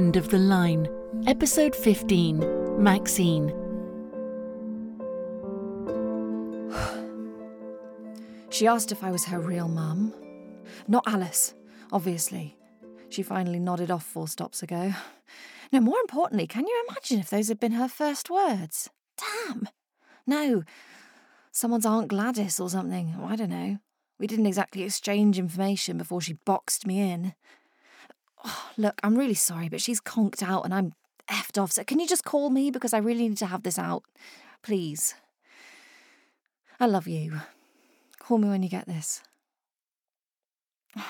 End of the Line, Episode 15 Maxine. She asked if I was her real mum. Not Alice, obviously. She finally nodded off four stops ago. No, more importantly, can you imagine if those had been her first words? Damn. No. Someone's Aunt Gladys or something. I don't know. We didn't exactly exchange information before she boxed me in. Oh, look, I'm really sorry, but she's conked out and I'm effed off. So can you just call me because I really need to have this out? Please. I love you. Call me when you get this.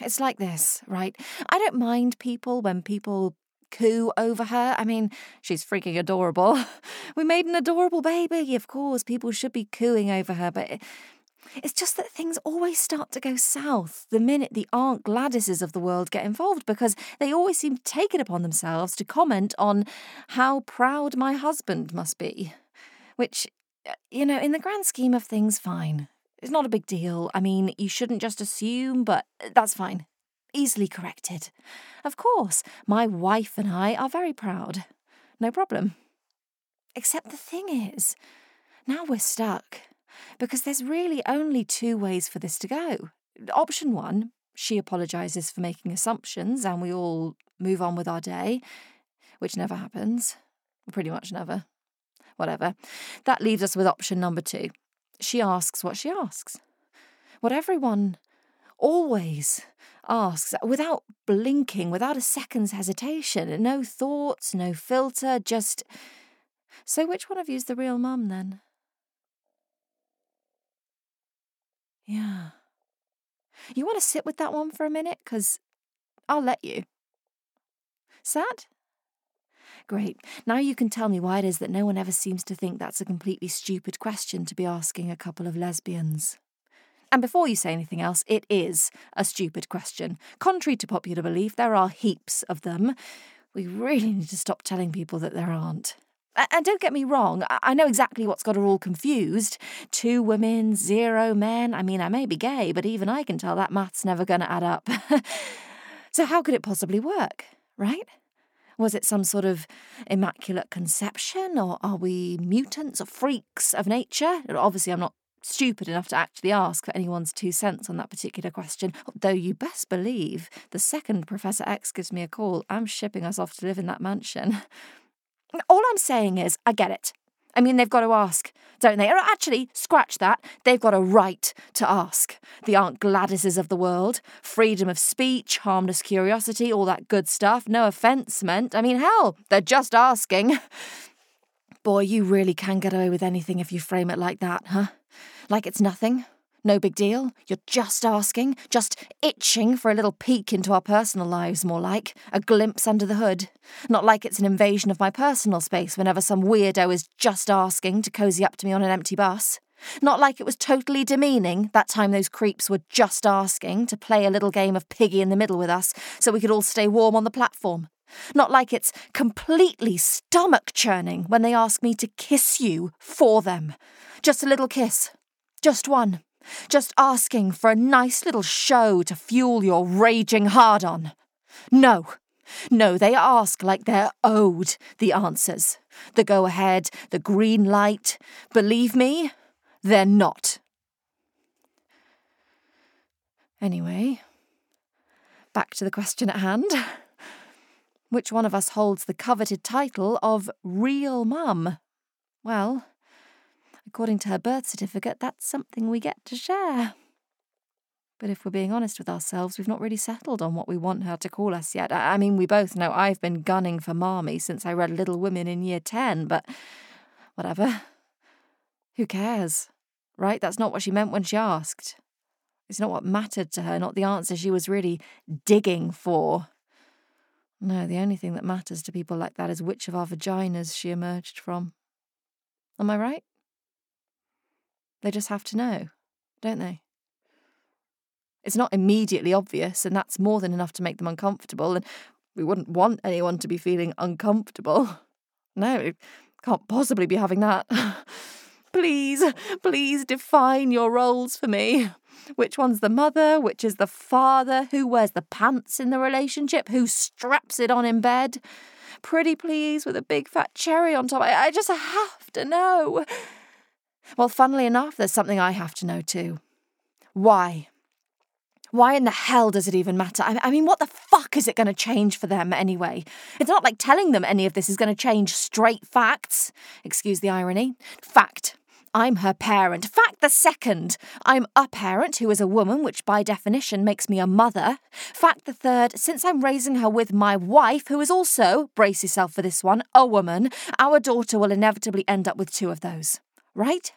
It's like this, right? I don't mind people when people coo over her. I mean, she's freaking adorable. We made an adorable baby. Of course, people should be cooing over her, but it's just that things always start to go south the minute the Aunt Gladyses of the world get involved because they always seem to take it upon themselves to comment on how proud my husband must be. Which, uh, you know, in the grand scheme of things, fine. It's not a big deal. I mean, you shouldn't just assume, but that's fine. Easily corrected. Of course, my wife and I are very proud. No problem. Except the thing is, now we're stuck. Because there's really only two ways for this to go. Option one, she apologises for making assumptions and we all move on with our day, which never happens. Pretty much never. Whatever. That leaves us with option number two. She asks what she asks. What everyone always asks, without blinking, without a second's hesitation. No thoughts, no filter, just. So, which one of you's the real mum then? Yeah. You want to sit with that one for a minute? Because I'll let you. Sad? Great. Now you can tell me why it is that no one ever seems to think that's a completely stupid question to be asking a couple of lesbians. And before you say anything else, it is a stupid question. Contrary to popular belief, there are heaps of them. We really need to stop telling people that there aren't. And don't get me wrong, I know exactly what's got her all confused. Two women, zero men. I mean, I may be gay, but even I can tell that math's never going to add up. so, how could it possibly work, right? Was it some sort of immaculate conception, or are we mutants or freaks of nature? Obviously, I'm not stupid enough to actually ask for anyone's two cents on that particular question, though you best believe the second Professor X gives me a call, I'm shipping us off to live in that mansion. All I'm saying is, I get it. I mean, they've got to ask, don't they? Or actually, scratch that. They've got a right to ask. The Aunt Gladyses of the world. Freedom of speech, harmless curiosity, all that good stuff. No offence meant. I mean, hell, they're just asking. Boy, you really can get away with anything if you frame it like that, huh? Like it's nothing. No big deal. You're just asking, just itching for a little peek into our personal lives, more like. A glimpse under the hood. Not like it's an invasion of my personal space whenever some weirdo is just asking to cozy up to me on an empty bus. Not like it was totally demeaning that time those creeps were just asking to play a little game of piggy in the middle with us so we could all stay warm on the platform. Not like it's completely stomach churning when they ask me to kiss you for them. Just a little kiss. Just one. Just asking for a nice little show to fuel your raging hard on. No. No, they ask like they're owed the answers. The go ahead, the green light. Believe me, they're not. Anyway, back to the question at hand. Which one of us holds the coveted title of Real Mum? Well, According to her birth certificate, that's something we get to share. But if we're being honest with ourselves, we've not really settled on what we want her to call us yet. I mean, we both know I've been gunning for Marmee since I read Little Women in year 10, but whatever. Who cares? Right? That's not what she meant when she asked. It's not what mattered to her, not the answer she was really digging for. No, the only thing that matters to people like that is which of our vaginas she emerged from. Am I right? They just have to know, don't they? It's not immediately obvious, and that's more than enough to make them uncomfortable, and we wouldn't want anyone to be feeling uncomfortable. No, we can't possibly be having that. please, please define your roles for me. Which one's the mother? Which is the father? Who wears the pants in the relationship? Who straps it on in bed? Pretty please with a big fat cherry on top. I, I just have to know. Well, funnily enough, there's something I have to know too. Why? Why in the hell does it even matter? I mean, what the fuck is it going to change for them anyway? It's not like telling them any of this is going to change straight facts. Excuse the irony. Fact. I'm her parent. Fact the second. I'm a parent who is a woman, which by definition makes me a mother. Fact the third. Since I'm raising her with my wife, who is also, brace yourself for this one, a woman, our daughter will inevitably end up with two of those. Right?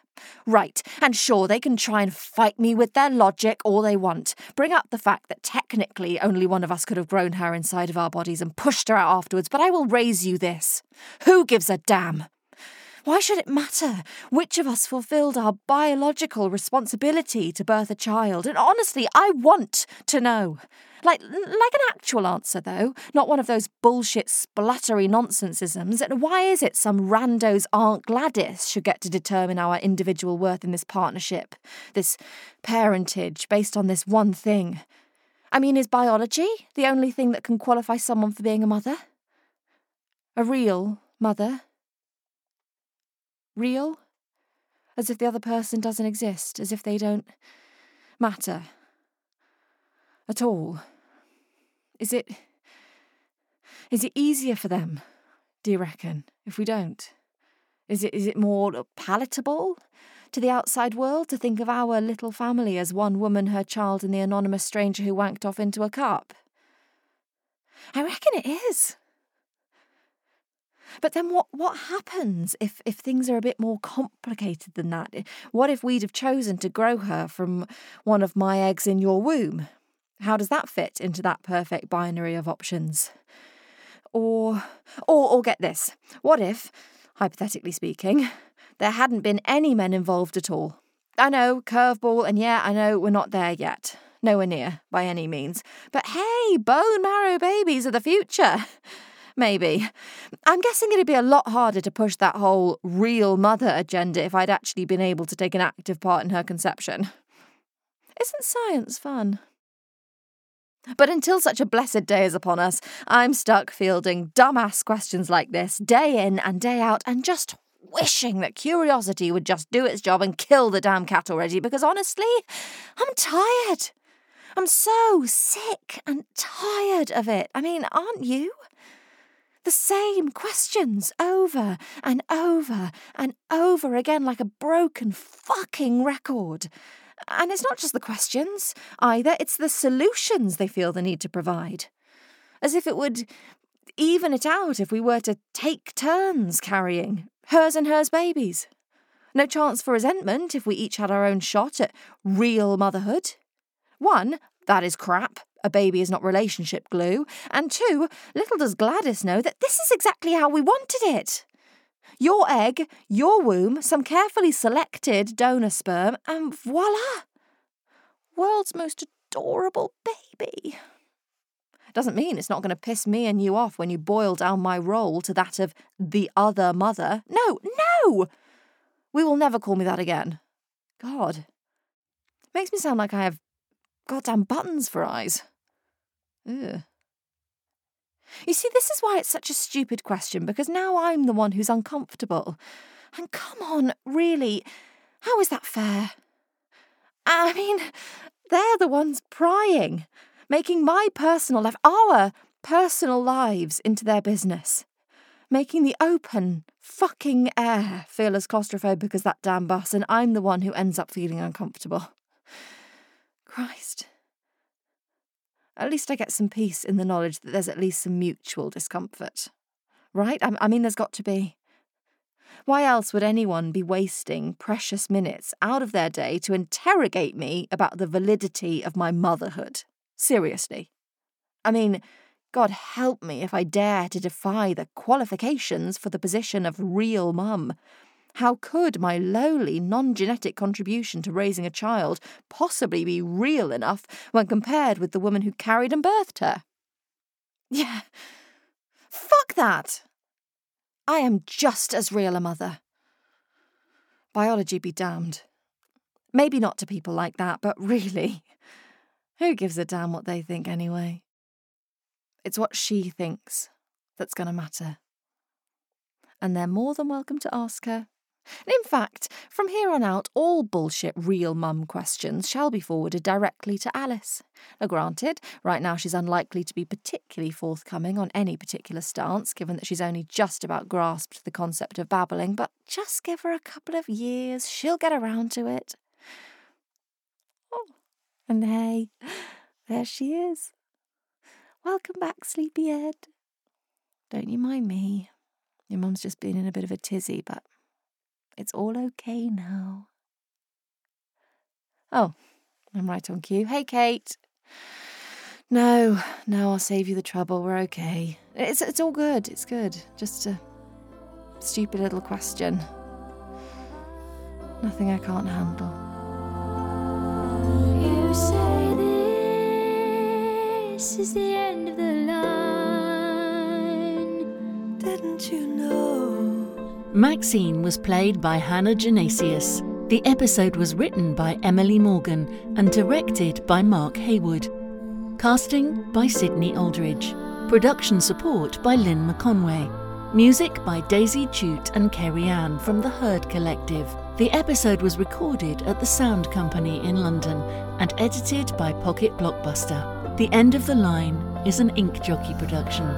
Right, and sure, they can try and fight me with their logic all they want. Bring up the fact that technically only one of us could have grown her inside of our bodies and pushed her out afterwards, but I will raise you this. Who gives a damn? Why should it matter which of us fulfilled our biological responsibility to birth a child? And honestly, I want to know. Like, like an actual answer, though, not one of those bullshit spluttery nonsensisms. And why is it some rando's Aunt Gladys should get to determine our individual worth in this partnership, this parentage based on this one thing? I mean, is biology the only thing that can qualify someone for being a mother? A real mother? Real? As if the other person doesn't exist, as if they don't matter at all? Is it. Is it easier for them, do you reckon, if we don't? Is it, is it more palatable to the outside world to think of our little family as one woman, her child, and the anonymous stranger who wanked off into a cup? I reckon it is. But then what, what happens if, if things are a bit more complicated than that? Eh, what if we'd have chosen to grow her from one of my eggs in your womb? How does that fit into that perfect binary of options? Or, or, or get this. What if, hypothetically speaking, there hadn't been any men involved at all? I know, curveball, and yeah, I know we're not there yet. Nowhere near, by any means. But hey, bone marrow babies are the future. Maybe. I'm guessing it'd be a lot harder to push that whole real mother agenda if I'd actually been able to take an active part in her conception. Isn't science fun? But until such a blessed day is upon us, I'm stuck fielding dumbass questions like this day in and day out and just wishing that curiosity would just do its job and kill the damn cat already because honestly, I'm tired. I'm so sick and tired of it. I mean, aren't you? The same questions over and over and over again like a broken fucking record. And it's not just the questions either, it's the solutions they feel the need to provide. As if it would even it out if we were to take turns carrying hers and hers babies. No chance for resentment if we each had our own shot at real motherhood. One, that is crap. A baby is not relationship glue. And two, little does Gladys know that this is exactly how we wanted it. Your egg, your womb, some carefully selected donor sperm, and voila! World's most adorable baby. Doesn't mean it's not going to piss me and you off when you boil down my role to that of the other mother. No, no! We will never call me that again. God. Makes me sound like I have goddamn buttons for eyes. Ugh. You see, this is why it's such a stupid question, because now I'm the one who's uncomfortable. And come on, really, how is that fair? I mean, they're the ones prying, making my personal life, our personal lives, into their business. Making the open, fucking air feel as claustrophobic as that damn bus, and I'm the one who ends up feeling uncomfortable. Christ. At least I get some peace in the knowledge that there's at least some mutual discomfort. Right? I, I mean, there's got to be. Why else would anyone be wasting precious minutes out of their day to interrogate me about the validity of my motherhood? Seriously. I mean, God help me if I dare to defy the qualifications for the position of real mum how could my lowly, non genetic contribution to raising a child possibly be real enough when compared with the woman who carried and birthed her? Yeah, fuck that! I am just as real a mother. Biology be damned. Maybe not to people like that, but really, who gives a damn what they think anyway? It's what she thinks that's going to matter. And they're more than welcome to ask her. In fact, from here on out, all bullshit real mum questions shall be forwarded directly to Alice. Now, granted, right now she's unlikely to be particularly forthcoming on any particular stance, given that she's only just about grasped the concept of babbling, but just give her a couple of years, she'll get around to it. Oh, and hey, there she is. Welcome back, sleepy sleepyhead. Don't you mind me? Your mum's just been in a bit of a tizzy, but it's all okay now. Oh, I'm right on cue. Hey, Kate. No, no, I'll save you the trouble. We're okay. It's it's all good. It's good. Just a stupid little question. Nothing I can't handle. You say this is the end of the line. Didn't you know? Maxine was played by Hannah Genesius. The episode was written by Emily Morgan and directed by Mark Heywood. Casting by Sydney Aldridge. Production support by Lynn McConway. Music by Daisy Jute and Kerry Ann from the Herd Collective. The episode was recorded at the Sound Company in London and edited by Pocket Blockbuster. The End of the Line is an Ink Jockey production.